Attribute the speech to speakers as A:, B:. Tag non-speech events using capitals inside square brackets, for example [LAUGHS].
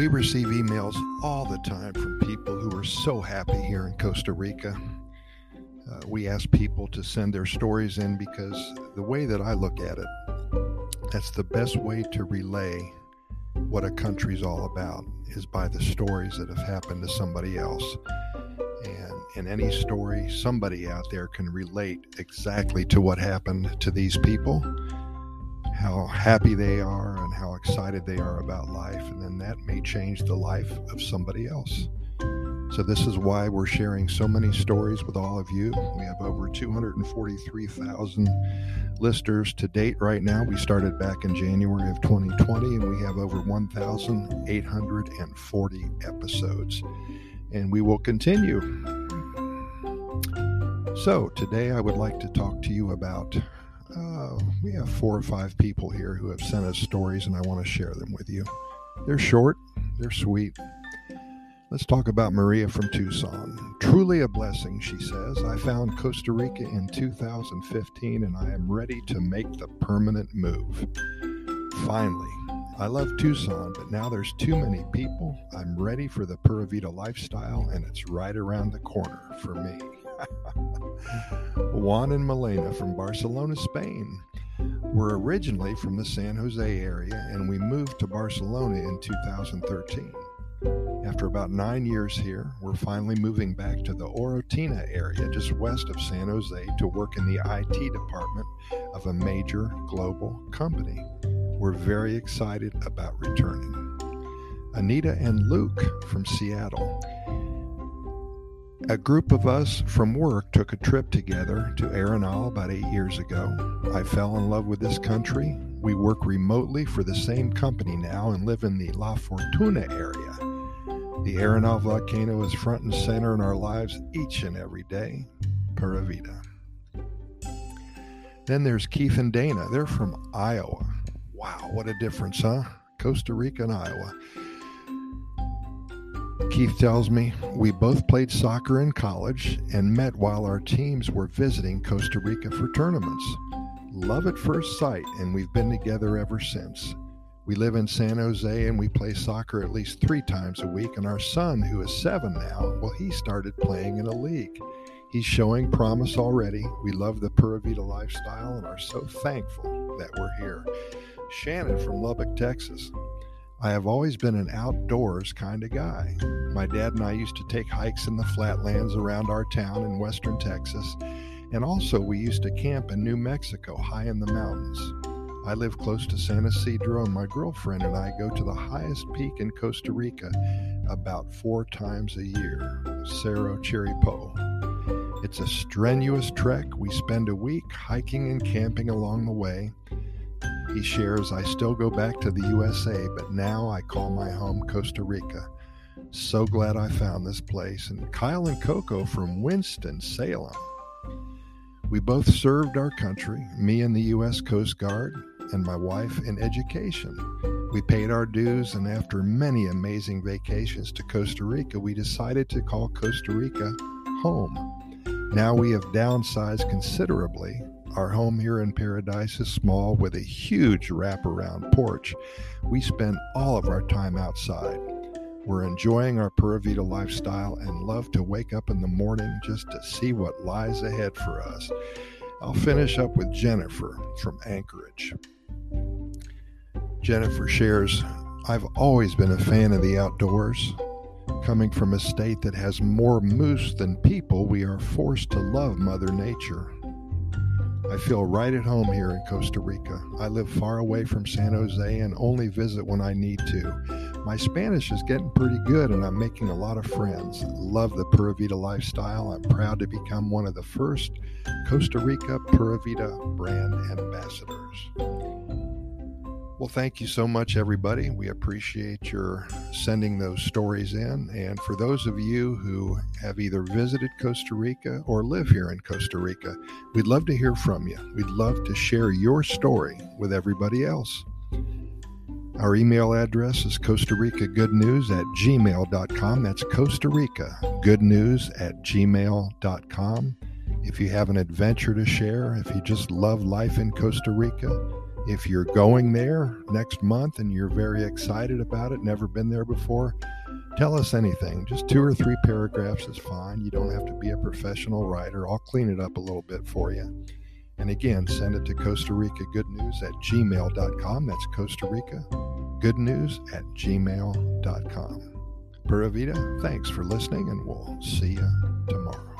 A: We receive emails all the time from people who are so happy here in Costa Rica. Uh, we ask people to send their stories in because the way that I look at it, that's the best way to relay what a country's all about is by the stories that have happened to somebody else. And in any story, somebody out there can relate exactly to what happened to these people how happy they are and how excited they are about life. And then that may change the life of somebody else. So, this is why we're sharing so many stories with all of you. We have over 243,000 listeners to date right now. We started back in January of 2020, and we have over 1,840 episodes. And we will continue. So, today I would like to talk to you about we have four or five people here who have sent us stories, and I want to share them with you. They're short, they're sweet. Let's talk about Maria from Tucson. Truly a blessing, she says. I found Costa Rica in 2015 and I am ready to make the permanent move. Finally, I love Tucson, but now there's too many people. I'm ready for the Pura Vida lifestyle and it's right around the corner for me. [LAUGHS] Juan and Milena from Barcelona, Spain. We're originally from the San Jose area and we moved to Barcelona in 2013. After about nine years here, we're finally moving back to the Orotina area just west of San Jose to work in the IT department of a major global company. We're very excited about returning. Anita and Luke from Seattle. A group of us from work took a trip together to Arenal about eight years ago. I fell in love with this country. We work remotely for the same company now and live in the La Fortuna area. The Arenal volcano is front and center in our lives each and every day. Pura Vida. Then there's Keith and Dana. They're from Iowa. Wow, what a difference, huh? Costa Rica and Iowa. Keith tells me we both played soccer in college and met while our teams were visiting Costa Rica for tournaments. Love at first sight, and we've been together ever since. We live in San Jose and we play soccer at least three times a week. And our son, who is seven now, well, he started playing in a league. He's showing promise already. We love the Pura Vida lifestyle and are so thankful that we're here. Shannon from Lubbock, Texas. I have always been an outdoors kind of guy. My dad and I used to take hikes in the flatlands around our town in western Texas, and also we used to camp in New Mexico, high in the mountains. I live close to San Isidro, and my girlfriend and I go to the highest peak in Costa Rica about four times a year, Cerro Chirripó. It's a strenuous trek. We spend a week hiking and camping along the way. He shares, I still go back to the USA, but now I call my home Costa Rica. So glad I found this place. And Kyle and Coco from Winston, Salem. We both served our country, me in the U.S. Coast Guard, and my wife in education. We paid our dues, and after many amazing vacations to Costa Rica, we decided to call Costa Rica home. Now we have downsized considerably our home here in Paradise is small with a huge wraparound porch. We spend all of our time outside. We're enjoying our Pura Vida lifestyle and love to wake up in the morning just to see what lies ahead for us. I'll finish up with Jennifer from Anchorage. Jennifer shares, I've always been a fan of the outdoors. Coming from a state that has more moose than people, we are forced to love Mother Nature. I feel right at home here in Costa Rica. I live far away from San Jose and only visit when I need to. My Spanish is getting pretty good and I'm making a lot of friends. Love the Pura Vida lifestyle. I'm proud to become one of the first Costa Rica Pura Vida brand ambassadors. Well, thank you so much, everybody. We appreciate your sending those stories in. And for those of you who have either visited Costa Rica or live here in Costa Rica, we'd love to hear from you. We'd love to share your story with everybody else. Our email address is Costa Rica Good News at gmail.com. That's Costa Rica Good News at gmail.com. If you have an adventure to share, if you just love life in Costa Rica, If you're going there next month and you're very excited about it, never been there before, tell us anything. Just two or three paragraphs is fine. You don't have to be a professional writer. I'll clean it up a little bit for you. And again, send it to Costa Rica Good News at gmail.com. That's Costa Rica Good News at gmail.com. Pura Vida, thanks for listening, and we'll see you tomorrow.